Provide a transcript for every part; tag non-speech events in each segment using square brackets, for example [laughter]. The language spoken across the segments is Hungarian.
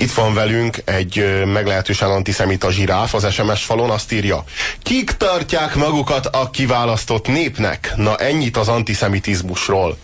Itt van velünk egy meglehetősen antiszemita zsiráf az SMS falon, azt írja. Kik tartják magukat a kiválasztott népnek? Na ennyit az antiszemitizmusról.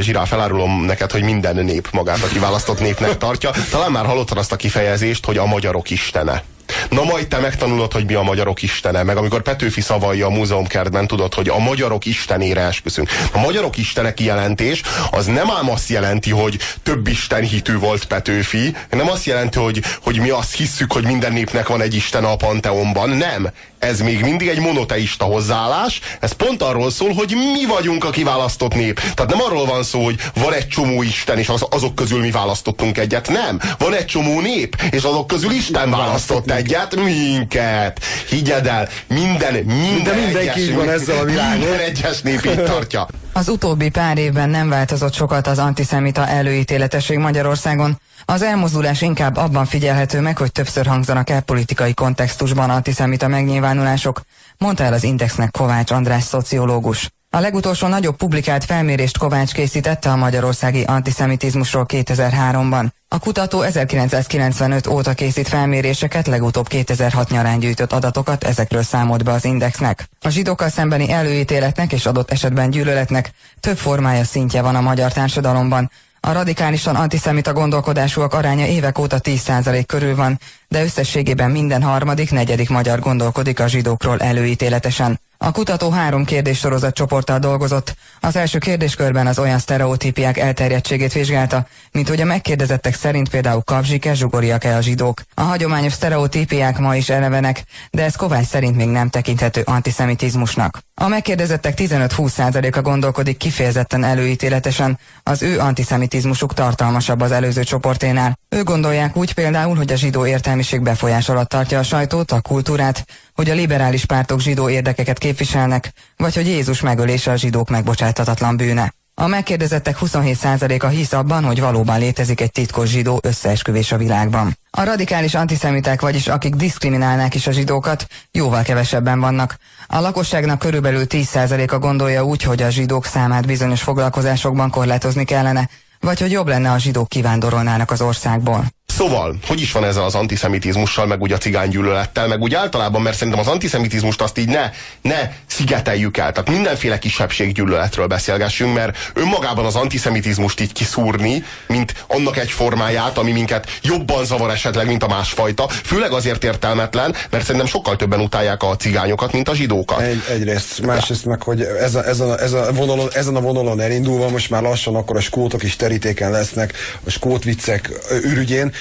Zsiráf, elárulom neked, hogy minden nép magát a kiválasztott népnek tartja. Talán már hallottad azt a kifejezést, hogy a magyarok istene. Na majd te megtanulod, hogy mi a magyarok istene, meg amikor Petőfi szavalja a múzeumkertben, tudod, hogy a magyarok istenére esküszünk. A magyarok istene kijelentés az nem ám azt jelenti, hogy több isten hitű volt Petőfi, nem azt jelenti, hogy, hogy mi azt hisszük, hogy minden népnek van egy isten a Panteonban, nem ez még mindig egy monoteista hozzáállás, ez pont arról szól, hogy mi vagyunk a kiválasztott nép. Tehát nem arról van szó, hogy van egy csomó Isten, és az, azok közül mi választottunk egyet. Nem. Van egy csomó nép, és azok közül Isten választott egyet minket. Higgyed el, minden, minden, minden egyes, van ezzel a világon. Minden egyes nép így tartja. Az utóbbi pár évben nem változott sokat az antiszemita előítéletesség Magyarországon. Az elmozdulás inkább abban figyelhető meg, hogy többször hangzanak el politikai kontextusban antiszemita megnyilvánulások, mondta el az Indexnek Kovács András szociológus. A legutolsó nagyobb publikált felmérést Kovács készítette a magyarországi antiszemitizmusról 2003-ban. A kutató 1995 óta készít felméréseket, legutóbb 2006 nyarán gyűjtött adatokat, ezekről számolt be az Indexnek. A zsidókkal szembeni előítéletnek és adott esetben gyűlöletnek több formája szintje van a magyar társadalomban, a radikálisan antiszemita gondolkodásúak aránya évek óta 10% körül van, de összességében minden harmadik, negyedik magyar gondolkodik a zsidókról előítéletesen. A kutató három kérdéssorozat csoporttal dolgozott. Az első kérdéskörben az olyan sztereotípiák elterjedtségét vizsgálta, mint hogy a megkérdezettek szerint például kapzsik-e, zsugoriak-e a zsidók. A hagyományos sztereotípiák ma is elevenek, de ez Kovács szerint még nem tekinthető antiszemitizmusnak. A megkérdezettek 15-20%-a gondolkodik kifejezetten előítéletesen, az ő antiszemitizmusuk tartalmasabb az előző csoporténál. Ők gondolják úgy például, hogy a zsidó értelmiség befolyás alatt tartja a sajtót, a kultúrát, hogy a liberális pártok zsidó érdekeket képviselnek, vagy hogy Jézus megölése a zsidók megbocsátatatlan bűne. A megkérdezettek 27%-a hisz abban, hogy valóban létezik egy titkos zsidó összeesküvés a világban. A radikális antiszemiták, vagyis akik diszkriminálnák is a zsidókat, jóval kevesebben vannak. A lakosságnak körülbelül 10%-a gondolja úgy, hogy a zsidók számát bizonyos foglalkozásokban korlátozni kellene, vagy hogy jobb lenne a zsidók kivándorolnának az országból. Szóval, hogy is van ez az antiszemitizmussal, meg úgy a cigánygyűlölettel, meg úgy általában, mert szerintem az antiszemitizmust azt így ne, ne szigeteljük el. Tehát mindenféle kisebbséggyűlöletről beszélgessünk, mert önmagában az antiszemitizmust így kiszúrni, mint annak egy formáját, ami minket jobban zavar esetleg, mint a másfajta, főleg azért értelmetlen, mert szerintem sokkal többen utálják a cigányokat, mint a zsidókat. Egy, egyrészt, másrészt meg, hogy ez a, ez a, ez a vonalon, ezen a vonalon elindulva most már lassan akkor a skótok is terítéken lesznek, a skót viccek ürügyén,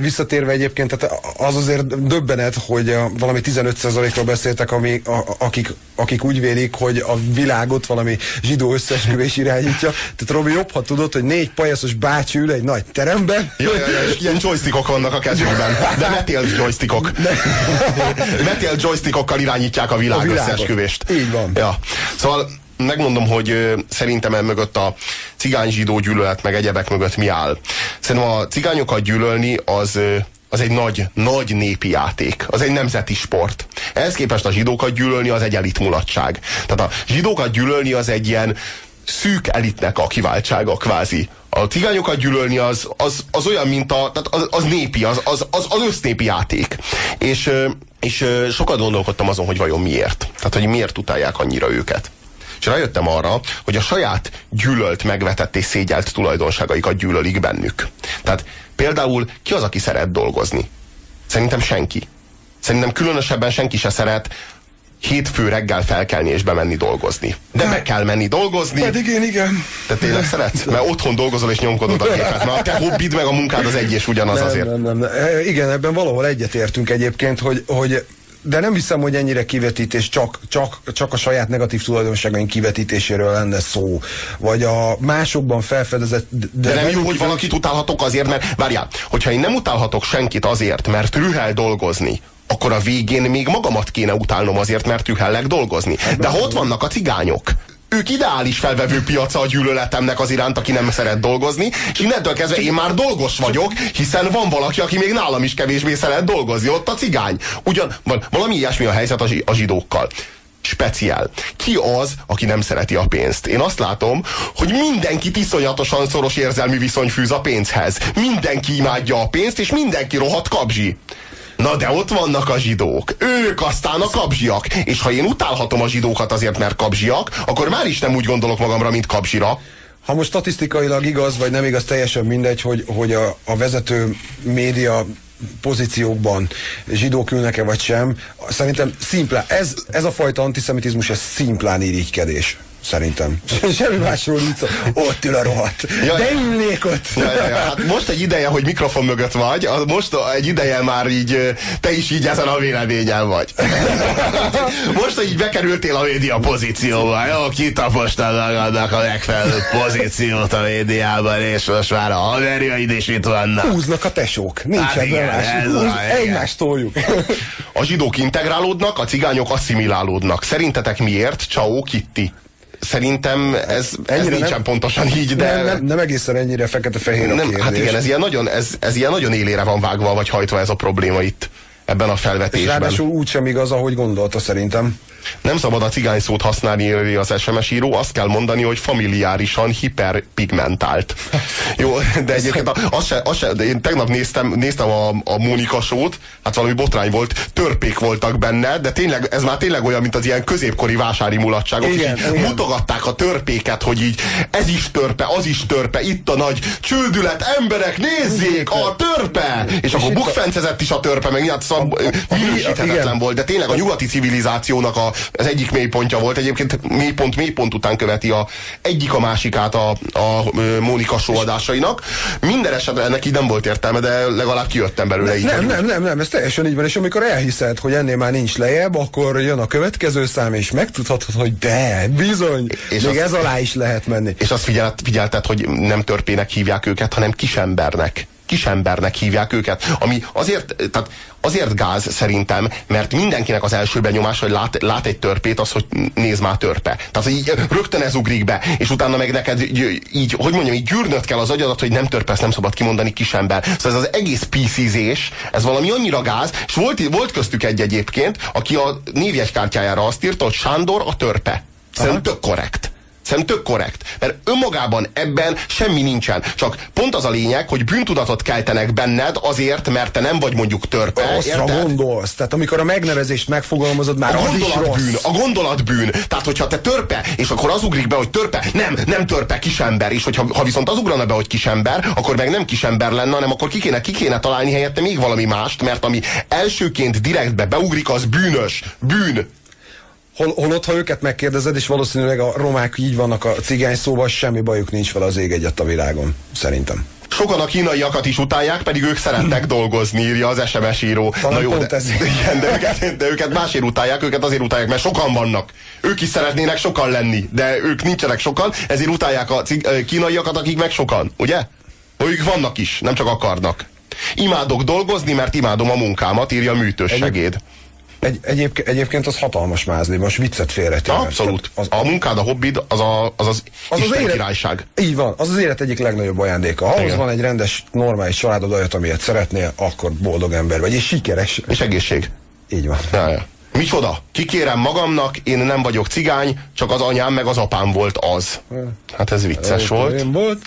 Visszatérve egyébként, tehát az azért döbbenet, hogy valami 15%-ról beszéltek, ami, a, akik, akik úgy vélik, hogy a világot valami zsidó összeesküvés irányítja. Tehát Robi jobb, ha tudod, hogy négy pajaszos bácsi ül egy nagy teremben. Ja, ja, ja, és ilyen joystickok vannak a kezükben. De metél joystickok. metél joystickokkal irányítják a világ a összeesküvést. Így van. Ja. Szóval megmondom, hogy szerintem e mögött a cigány-zsidó gyűlölet meg egyebek mögött mi áll. Szerintem a cigányokat gyűlölni az az egy nagy, nagy népi játék. Az egy nemzeti sport. Ehhez képest a zsidókat gyűlölni az egy elitmulatság. Tehát a zsidókat gyűlölni az egy ilyen szűk elitnek a kiváltsága kvázi. A cigányokat gyűlölni az, az, az olyan, mint a, tehát az, az népi, az, az, az, az össznépi játék. És, és sokat gondolkodtam azon, hogy vajon miért. Tehát, hogy miért utálják annyira őket. És rájöttem arra, hogy a saját gyűlölt, megvetett és szégyelt tulajdonságaikat gyűlölik bennük. Tehát például ki az, aki szeret dolgozni? Szerintem senki. Szerintem különösebben senki se szeret hétfő reggel felkelni és bemenni dolgozni. De meg kell menni dolgozni. Pedig én igen. Te tényleg szeretsz? Mert otthon dolgozol és nyomkodod a képet. Mert a te hobbid meg a munkád az egy és ugyanaz nem, azért. Nem, nem, nem. Igen, ebben valahol egyetértünk egyébként, hogy, hogy de nem hiszem, hogy ennyire kivetítés csak, csak, csak a saját negatív tulajdonságaink kivetítéséről lenne szó. Vagy a másokban felfedezett... De, de nem jó, hogy valakit utálhatok azért, mert várjál, hogyha én nem utálhatok senkit azért, mert rühel dolgozni, akkor a végén még magamat kéne utálnom azért, mert tühellek dolgozni. De ha ott vannak a cigányok, ők ideális felvevő piaca a gyűlöletemnek az iránt, aki nem szeret dolgozni, és innentől kezdve én már dolgos vagyok, hiszen van valaki, aki még nálam is kevésbé szeret dolgozni, ott a cigány. Ugyan, valami ilyesmi a helyzet a zsidókkal speciál. Ki az, aki nem szereti a pénzt? Én azt látom, hogy mindenki iszonyatosan szoros érzelmi viszony fűz a pénzhez. Mindenki imádja a pénzt, és mindenki rohadt kabzsi. Na de ott vannak a zsidók. Ők aztán a kabzsiak. És ha én utálhatom a zsidókat azért, mert kabzsiak, akkor már is nem úgy gondolok magamra, mint kabzsira. Ha most statisztikailag igaz, vagy nem igaz, teljesen mindegy, hogy, hogy a, a vezető média pozíciókban zsidók ülnek-e vagy sem. Szerintem szimplán, ez, ez a fajta antiszemitizmus, ez szimplán irigykedés. Szerintem. [laughs] Semmi másról nincs szó. Ott ül a rohadt. Ja, De ülnék ott. Ja, ja, ja. Hát most egy ideje, hogy mikrofon mögött vagy, most egy ideje már így, te is így ezen a véleményen vagy. [laughs] most, hogy így bekerültél a média pozícióba, jó, kitapostad magadnak a megfelelő pozíciót a médiában, és most már a haverjaid is itt vannak. Húznak a tesók. Nincs hát igen, ez Húz, Egymást toljuk. a zsidók integrálódnak, a cigányok asszimilálódnak. Szerintetek miért? Ciao Kitty. Szerintem ez, ez nincsen nem, pontosan így, de... Nem, nem, nem egészen ennyire fekete-fehér nem, Hát igen, ez ilyen, nagyon, ez, ez ilyen nagyon élére van vágva, vagy hajtva ez a probléma itt ebben a felvetésben. És ráadásul úgy sem igaz, ahogy gondolta szerintem. Nem szabad a cigány szót használni az SMS író, azt kell mondani, hogy familiárisan hiperpigmentált. Jó, de egyébként az se, az se, de én tegnap néztem, néztem a, a Mónika sót, hát valami botrány volt, törpék voltak benne, de tényleg, ez már tényleg olyan, mint az ilyen középkori vásári mulatságok, igen, igen. mutogatták a törpéket, hogy így ez is törpe, az is törpe, itt a nagy csődület, emberek, nézzék, a törpe! És, és akkor bukfencezett is a törpe, meg hát szóval minősíthetetlen volt, de tényleg a nyugati civilizációnak a az egyik mélypontja volt. Egyébként mélypont mélypont után követi a egyik a másikát a, a Mónika soldásainak. Minden esetre ennek így nem volt értelme, de legalább kijöttem belőle nem, így. Nem, nem, nem, nem, ez teljesen így van, és amikor elhiszed, hogy ennél már nincs lejjebb, akkor jön a következő szám, és megtudhatod, hogy de, bizony, és még azt, ez alá is lehet menni. És azt figyelt, figyelted, hogy nem törpének hívják őket, hanem kisembernek kisembernek hívják őket, ami azért, tehát azért gáz szerintem, mert mindenkinek az első benyomás, hogy lát, lát egy törpét, az, hogy néz már törpe. Tehát így rögtön ez ugrik be, és utána meg neked így, hogy mondjam, így gyűrnöd kell az agyadat, hogy nem törpe, ezt nem szabad kimondani kisember. Szóval ez az egész píszízés, ez valami annyira gáz, és volt, volt köztük egy egyébként, aki a névjegykártyájára azt írta, hogy Sándor a törpe. Szerintem tök korrekt. Szerintem tök korrekt. Mert önmagában ebben semmi nincsen. Csak pont az a lényeg, hogy bűntudatot keltenek benned azért, mert te nem vagy mondjuk törpe. Rosszra gondolsz. Tehát amikor a megnevezést megfogalmazod, már a az is rossz. Bűn, a gondolat bűn. Tehát, hogyha te törpe, és akkor az ugrik be, hogy törpe, nem, nem törpe, kisember. És hogyha ha viszont az ugrana be, hogy kisember, akkor meg nem kisember lenne, hanem akkor ki kéne, ki kéne találni helyette még valami mást, mert ami elsőként direktbe beugrik, az bűnös. Bűn. Hol, holott, ha őket megkérdezed, és valószínűleg a romák így vannak a cigány szóval, semmi bajuk nincs vele az ég egyet a világon, szerintem. Sokan a kínaiakat is utálják, pedig ők szeretnek [clears throat] dolgozni, írja az SMS író. Talán Na jó, de, ez. [laughs] Igen, de, őket, de őket másért utálják, őket azért utálják, mert sokan vannak. Ők is szeretnének sokan lenni, de ők nincsenek sokan, ezért utálják a kínaiakat, akik meg sokan, ugye? Ők vannak is, nem csak akarnak. Imádok dolgozni, mert imádom a munkámat, írja a műtős segéd. Egy, egyébként, egyébként az hatalmas mázli, most viccet félretéve. Abszolút. Az, a munkád, a hobbid, az a, az, az, az, az élet, királyság. Így van, az az élet egyik legnagyobb ajándéka. Ha ahhoz van egy rendes, normális családod olyat, amilyet szeretnél, akkor boldog ember vagy, és sikeres. És egészség. Így van. Ja, ja. Micsoda? Kikérem magamnak, én nem vagyok cigány, csak az anyám meg az apám volt az. Hát ez vicces volt. volt.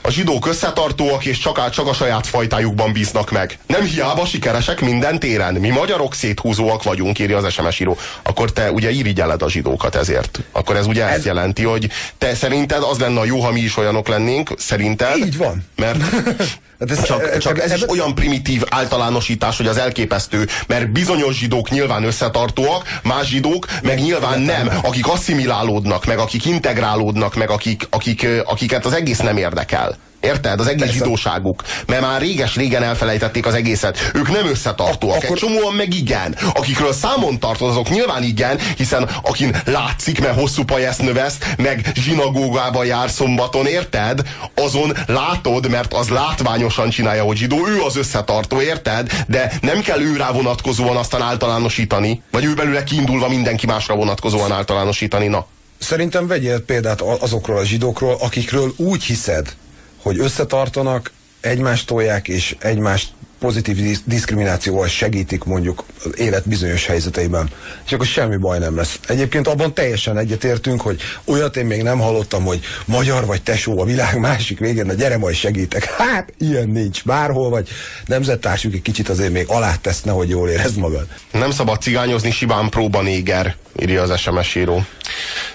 A zsidók összetartóak és csak, csak a saját fajtájukban bíznak meg. Nem hiába sikeresek minden téren. Mi magyarok széthúzóak vagyunk, írja az SMS író. Akkor te ugye irigyeled a zsidókat ezért. Akkor ez ugye ez... ezt jelenti, hogy te szerinted az lenne a jó, ha mi is olyanok lennénk, szerinted. Így van. Mert [laughs] Hát ez, csak, e, csak ez is olyan primitív általánosítás, hogy az elképesztő, mert bizonyos zsidók nyilván összetartóak, más zsidók meg nyilván nem, akik asszimilálódnak, meg akik integrálódnak, meg akik, akik, akiket az egész nem érdekel. Érted? Az egész Persze. zsidóságuk. Mert már réges-régen elfelejtették az egészet. Ők nem összetartóak. Akkor... Egy csomóan meg igen. Akikről számon tartod, azok nyilván igen, hiszen akin látszik, mert hosszú pajeszt növesz, meg zsinagógába jár szombaton, érted? Azon látod, mert az látványosan csinálja, hogy zsidó, ő az összetartó, érted? De nem kell ő rá vonatkozóan aztán általánosítani, vagy ő belőle kiindulva mindenki másra vonatkozóan általánosítani, na. Szerintem vegyél példát azokról a zsidókról, akikről úgy hiszed, hogy összetartanak, egymást tolják, és egymást pozitív diszkriminációval segítik mondjuk az élet bizonyos helyzeteiben, és akkor semmi baj nem lesz. Egyébként abban teljesen egyetértünk, hogy olyat én még nem hallottam, hogy magyar vagy tesó a világ másik végén, de gyere majd segítek. [laughs] Hát, ilyen nincs bárhol, vagy nemzettársuk egy kicsit azért még alá tesz, hogy jól érezd magad. Nem szabad cigányozni, Sibán próba néger, írja az SMS író.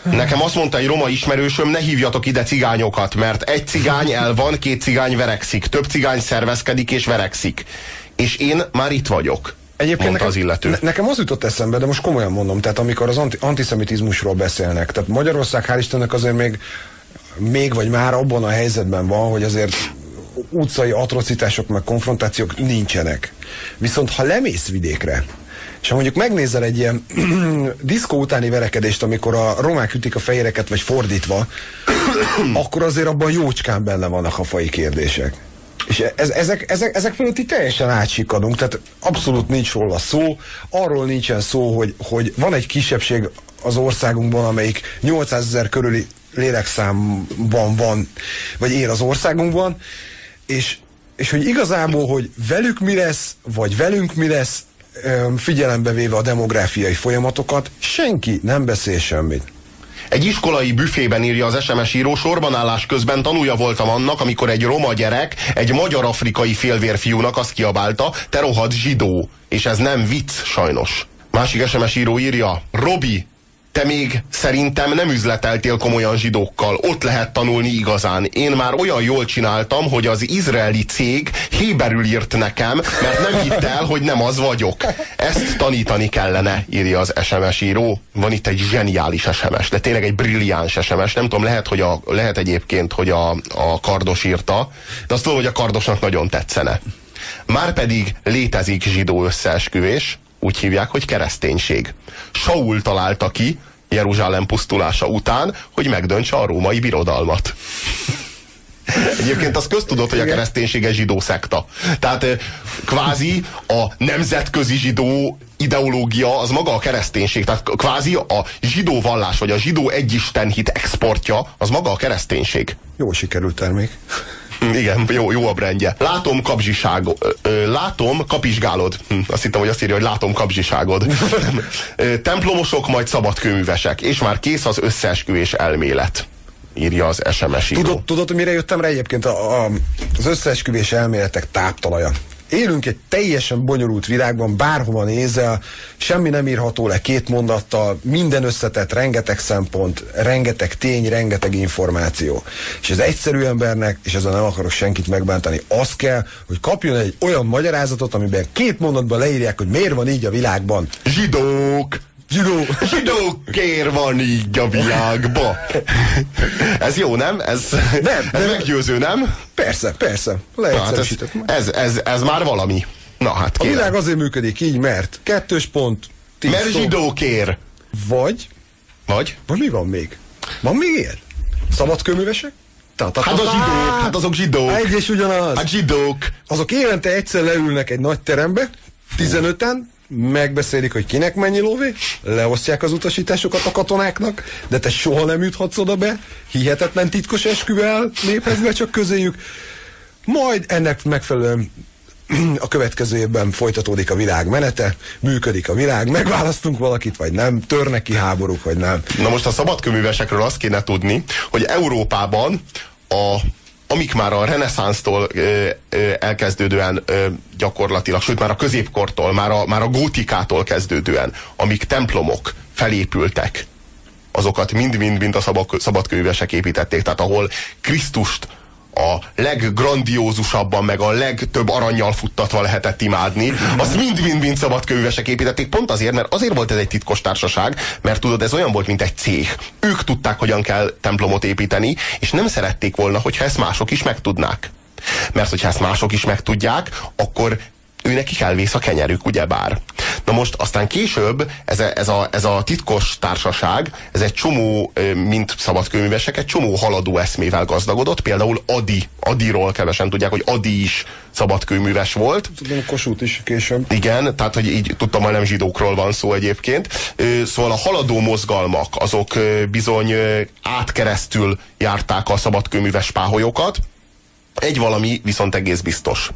Nekem azt mondta egy roma ismerősöm, ne hívjatok ide cigányokat, mert egy cigány el van, két cigány verekszik, több cigány szervezkedik és verekszik. És én már itt vagyok. Egyébként nekem, az illető. Ne, nekem az jutott eszembe, de most komolyan mondom, tehát amikor az anti, antiszemitizmusról beszélnek, tehát Magyarország hál' Istennek azért még, még vagy már abban a helyzetben van, hogy azért utcai atrocitások meg konfrontációk nincsenek. Viszont ha lemész vidékre, és ha mondjuk megnézel egy ilyen [clears throat] diszkó utáni verekedést, amikor a romák ütik a fejéreket, vagy fordítva, [clears throat] akkor azért abban jócskán benne vannak a fai kérdések. És ez, ezek, ezek, ezek fölött itt teljesen átsikadunk, tehát abszolút nincs róla szó, arról nincsen szó, hogy, hogy van egy kisebbség az országunkban, amelyik 800 ezer körüli lélekszámban van, vagy él az országunkban, és, és hogy igazából, hogy velük mi lesz, vagy velünk mi lesz, figyelembe véve a demográfiai folyamatokat, senki nem beszél semmit. Egy iskolai büfében írja az SMS író, sorbanállás közben tanulja voltam annak, amikor egy roma gyerek egy magyar-afrikai félvérfiúnak azt kiabálta, te rohadt zsidó. És ez nem vicc, sajnos. Másik SMS író írja, Robi, te még szerintem nem üzleteltél komolyan zsidókkal. Ott lehet tanulni igazán. Én már olyan jól csináltam, hogy az izraeli cég héberül írt nekem, mert nem hitt el, hogy nem az vagyok. Ezt tanítani kellene, írja az SMS író. Van itt egy zseniális SMS, de tényleg egy brilliáns SMS. Nem tudom, lehet, hogy a, lehet egyébként, hogy a, a kardos írta, de azt tudom, hogy a kardosnak nagyon tetszene. Márpedig létezik zsidó összeesküvés, úgy hívják, hogy kereszténység. Saul találta ki Jeruzsálem pusztulása után, hogy megdöntse a római birodalmat. Egyébként az köztudott, hogy a kereszténység egy zsidó szekta. Tehát kvázi a nemzetközi zsidó ideológia az maga a kereszténység. Tehát kvázi a zsidó vallás, vagy a zsidó egyisten hit exportja az maga a kereszténység. Jó sikerült termék. [laughs] Igen, jó, jó a brendje. Látom kapzsiságod. Látom kapizsgálod. Hm, azt hittem, hogy azt írja, hogy látom kapzsiságod. [laughs] Templomosok, majd szabadkőművesek. És már kész az összeesküvés elmélet írja az SMS író. Tudod, tudod, mire jöttem rá egyébként a, a, az összeesküvés elméletek táptalaja? Élünk egy teljesen bonyolult világban, bárhova nézel, semmi nem írható le két mondattal, minden összetett, rengeteg szempont, rengeteg tény, rengeteg információ. És az egyszerű embernek, és ezzel nem akarok senkit megbántani, az kell, hogy kapjon egy olyan magyarázatot, amiben két mondatban leírják, hogy miért van így a világban. Zsidók! Zsidó. Zsidókér van így a világba. Ez jó, nem? Ez, nem, ez nem. meggyőző, nem? Persze, persze. Hát ez, ez, ez, ez már valami. Na hát kérem. A világ azért működik így, mert kettős pont, Mert zsidókér. Vagy? Vagy? Vagy mi van még? Van még ilyen? Szabadkőművesek? Hát a zsidók, hát azok zsidók. Egy és ugyanaz. Hát zsidók. Azok évente egyszer leülnek egy nagy terembe, 15-en, megbeszélik, hogy kinek mennyi lóvé, leosztják az utasításokat a katonáknak, de te soha nem juthatsz oda be, hihetetlen titkos esküvel néphez be csak közéjük. Majd ennek megfelelően a következő évben folytatódik a világ menete, működik a világ, megválasztunk valakit, vagy nem, törnek ki háborúk, vagy nem. Na most a szabadköművesekről azt kéne tudni, hogy Európában a amik már a reneszánsztól elkezdődően ö, gyakorlatilag, sőt már a középkortól, már a, már a gótikától kezdődően, amik templomok felépültek, azokat mind-mind-mind a szabadkönyvesek építették, tehát ahol Krisztust a leggrandiózusabban, meg a legtöbb aranyjal futtatva lehetett imádni, azt mind-mind-mind szabadkönyvesek építették, pont azért, mert azért volt ez egy titkos társaság, mert tudod, ez olyan volt, mint egy cég. Ők tudták, hogyan kell templomot építeni, és nem szerették volna, hogyha ezt mások is megtudnák. Mert hogyha ezt mások is megtudják, akkor ő neki elvész a kenyerük, ugyebár. Na most aztán később ez a, ez, a, ez a titkos társaság, ez egy csomó, mint szabadkönyvesek, egy csomó haladó eszmével gazdagodott, például Adi, Adiról kevesen tudják, hogy Adi is szabadkőműves volt. Tudom, Kossuth is később. Igen, tehát hogy így tudtam, hogy nem zsidókról van szó egyébként. Szóval a haladó mozgalmak, azok bizony átkeresztül járták a szabadkőműves páholyokat. Egy valami viszont egész biztos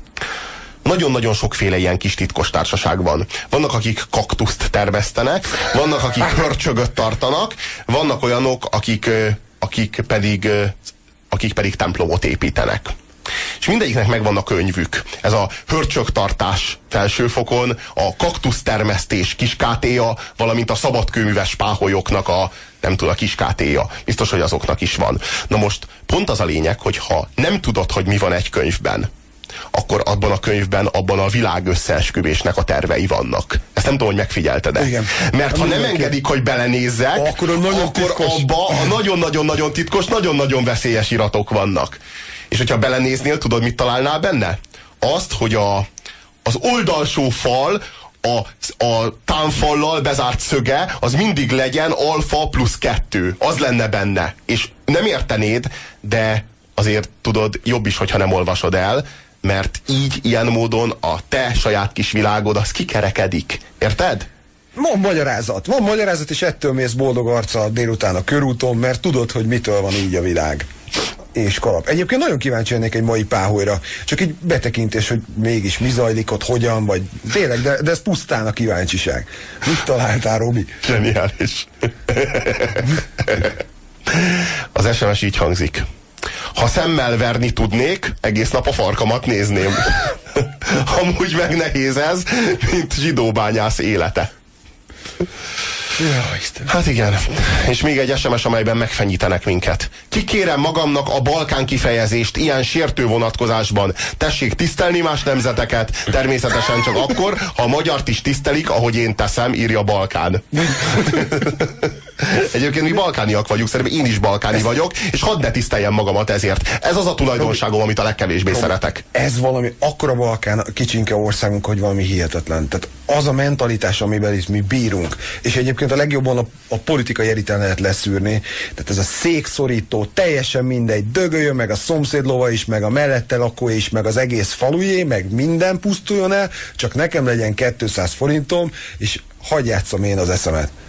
nagyon-nagyon sokféle ilyen kis titkos társaság van. Vannak, akik kaktuszt termesztenek, vannak, akik [laughs] hörcsögöt tartanak, vannak olyanok, akik, akik pedig akik pedig templomot építenek. És mindegyiknek megvan a könyvük. Ez a hörcsögtartás felsőfokon, a kaktusztermesztés kiskátéja, valamint a szabadkőműves páholyoknak a nem tudom, a kiskátéja. Biztos, hogy azoknak is van. Na most pont az a lényeg, hogy ha nem tudod, hogy mi van egy könyvben, akkor abban a könyvben, abban a világ összeesküvésnek a tervei vannak. Ezt nem tudom, hogy megfigyelted-e. Igen. Mert ha nem engedik, hogy belenézzek, akkor, nagyon akkor abba a nagyon-nagyon-nagyon titkos, nagyon-nagyon veszélyes iratok vannak. És hogyha belenéznél, tudod, mit találnál benne? Azt, hogy a, az oldalsó fal a, a támfallal bezárt szöge, az mindig legyen alfa plusz kettő. Az lenne benne. És nem értenéd, de azért tudod, jobb is, hogyha nem olvasod el, mert így, ilyen módon a te saját kis világod az kikerekedik. Érted? Van magyarázat, van magyarázat, és ettől mész boldog arca délután a körúton, mert tudod, hogy mitől van így a világ. És kalap. Egyébként nagyon kíváncsi lennék egy mai páholyra. Csak egy betekintés, hogy mégis mi zajlik ott, hogyan, vagy tényleg, de, de ez pusztán a kíváncsiság. Mit találtál, Robi? Geniális. [laughs] Az SMS így hangzik. Ha szemmel verni tudnék, egész nap a farkamat nézném. [laughs] Amúgy meg nehéz ez, mint zsidóbányász élete. Hát igen. És még egy SMS, amelyben megfenyítenek minket. Kikérem magamnak a Balkán kifejezést ilyen sértő vonatkozásban. Tessék tisztelni más nemzeteket, természetesen csak akkor, ha a magyart is tisztelik, ahogy én teszem, írja Balkán. [laughs] Egyébként mi balkániak vagyunk, szerintem én is balkáni vagyok, és hadd ne tiszteljem magamat ezért. Ez az a tulajdonságom, amit a legkevésbé Robi, szeretek. Ez valami, akkora Balkán, kicsinke országunk, hogy valami hihetetlen. Tehát az a mentalitás, amiben itt mi bírunk, és egyébként a legjobban a, a politikai eliten lehet leszűrni, tehát ez a székszorító, teljesen mindegy, dögöljön meg a szomszédlova is, meg a mellette lakó is, meg az egész falujé, meg minden pusztuljon el, csak nekem legyen 200 forintom, és hagyj játszom én az eszemet.